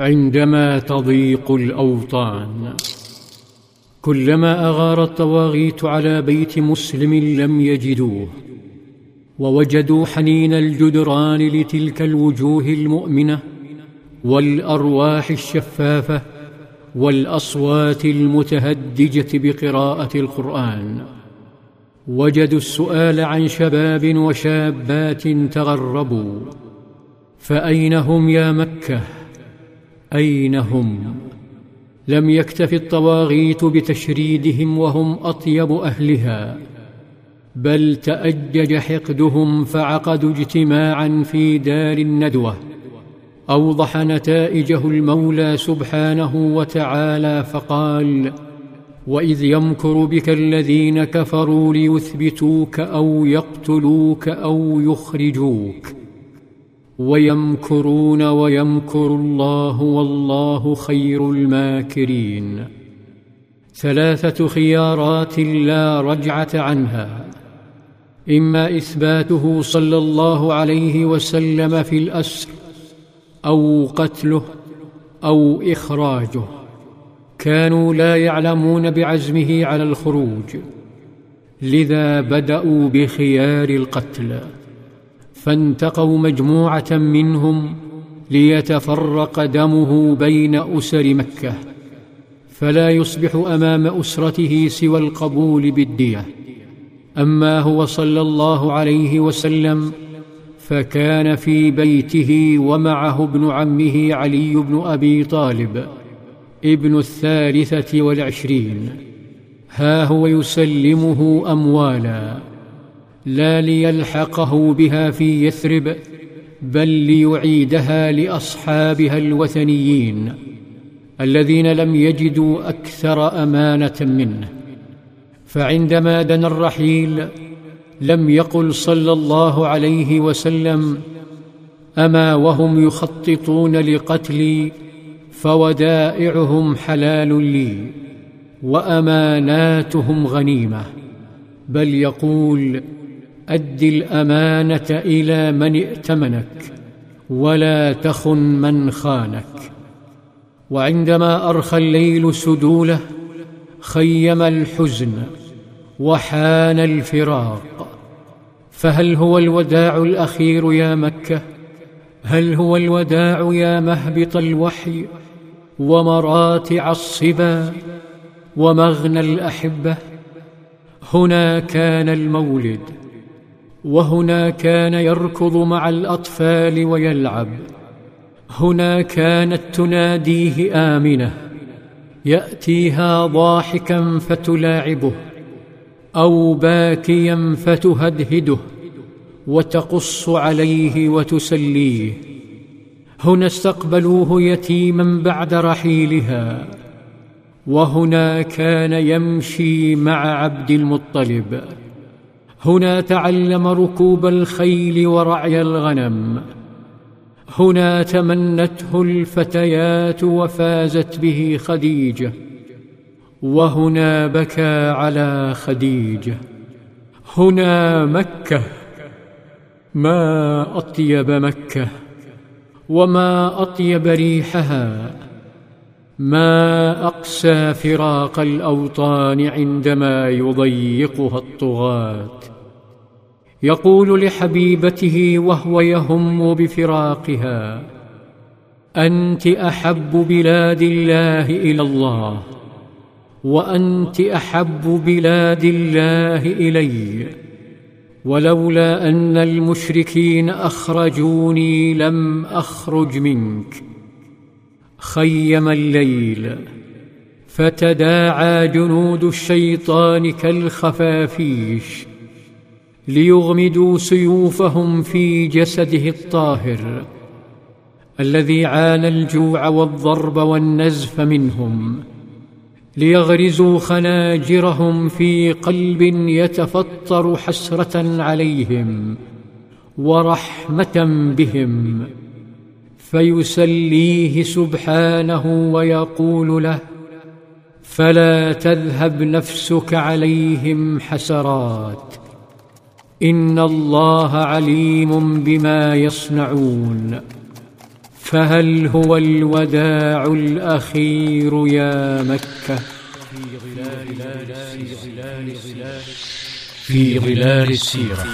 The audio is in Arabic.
عندما تضيق الأوطان. كلما أغار الطواغيت على بيت مسلم لم يجدوه ووجدوا حنين الجدران لتلك الوجوه المؤمنة والأرواح الشفافة والأصوات المتهدجة بقراءة القرآن. وجدوا السؤال عن شباب وشابات تغربوا فأين هم يا مكة؟ اين هم لم يكتف الطواغيت بتشريدهم وهم أطيب أهلها بل تأجج حقدهم فعقدوا اجتماعا في دار الندوة أوضح نتائجه المولى سبحانه وتعالى فقال وإذ يمكر بك الذين كفروا ليثبتوك أو يقتلوك أو يخرجوك. ويمكرون ويمكر الله والله خير الماكرين. ثلاثة خيارات لا رجعة عنها. إما إثباته صلى الله عليه وسلم في الأسر أو قتله أو إخراجه. كانوا لا يعلمون بعزمه على الخروج. لذا بدأوا بخيار القتل. فانتقوا مجموعة منهم ليتفرق دمه بين أسر مكة فلا يصبح أمام أسرته سوى القبول بالدية. أما هو صلى الله عليه وسلم فكان في بيته ومعه ابن عمه علي بن أبي طالب ابن الثالثة والعشرين. ها هو يسلمه اموالا. لا ليلحقه بها في يثرب بل ليعيدها لأصحابها الوثنيين الذين لم يجدوا أكثر أمانة منه. فعندما دنا الرحيل لم يقل صلى الله عليه وسلم أما وهم يخططون لقتلي فودائعهم حلال لي وأماناتهم غنيمة. بل يقول اد الأمانة إلى من ائتمنك ولا تخن من خانك. وعندما أرخى الليل سدوله خيم الحزن وحان الفراق. فهل هو الوداع الأخير يا مكة؟ هل هو الوداع يا مهبط الوحي ومراتع الصبا ومغنى الأحبة؟ هنا كان المولد وهنا كان يركض مع الأطفال ويلعب. هنا كانت تناديه آمنة. يأتيها ضاحكا فتلاعبه أو باكيا فتهدهده وتقص عليه وتسليه. هنا استقبلوه يتيما بعد رحيلها. وهنا كان يمشي مع عبد المطلب. هنا تعلم ركوب الخيل ورعي الغنم. هنا تمنته الفتيات وفازت به خديجة. وهنا بكى على خديجة. هنا مكة. ما أطيب مكة. وما أطيب ريحها. ما أقسى فراق الأوطان عندما يضيقها الطغاة. يقول لحبيبته وهو يهم بفراقها أنت أحب بلاد الله إلى الله وأنت أحب بلاد الله إلي ولولا أن المشركين أخرجوني لم أخرج منك. خيم الليل فتداعى جنود الشيطان كالخفافيش ليغمدوا سيوفهم في جسده الطاهر الذي عانى الجوع والضرب والنزف منهم ليغرزوا خناجرهم في قلب يتفطر حسرة عليهم ورحمة بهم. فيسليه سبحانه ويقول له فلا تذهب نفسك عليهم حسرات. إن الله عليم بما يصنعون. فهل هو الوداع الأخير يا مكة؟ في ظلال السيرة.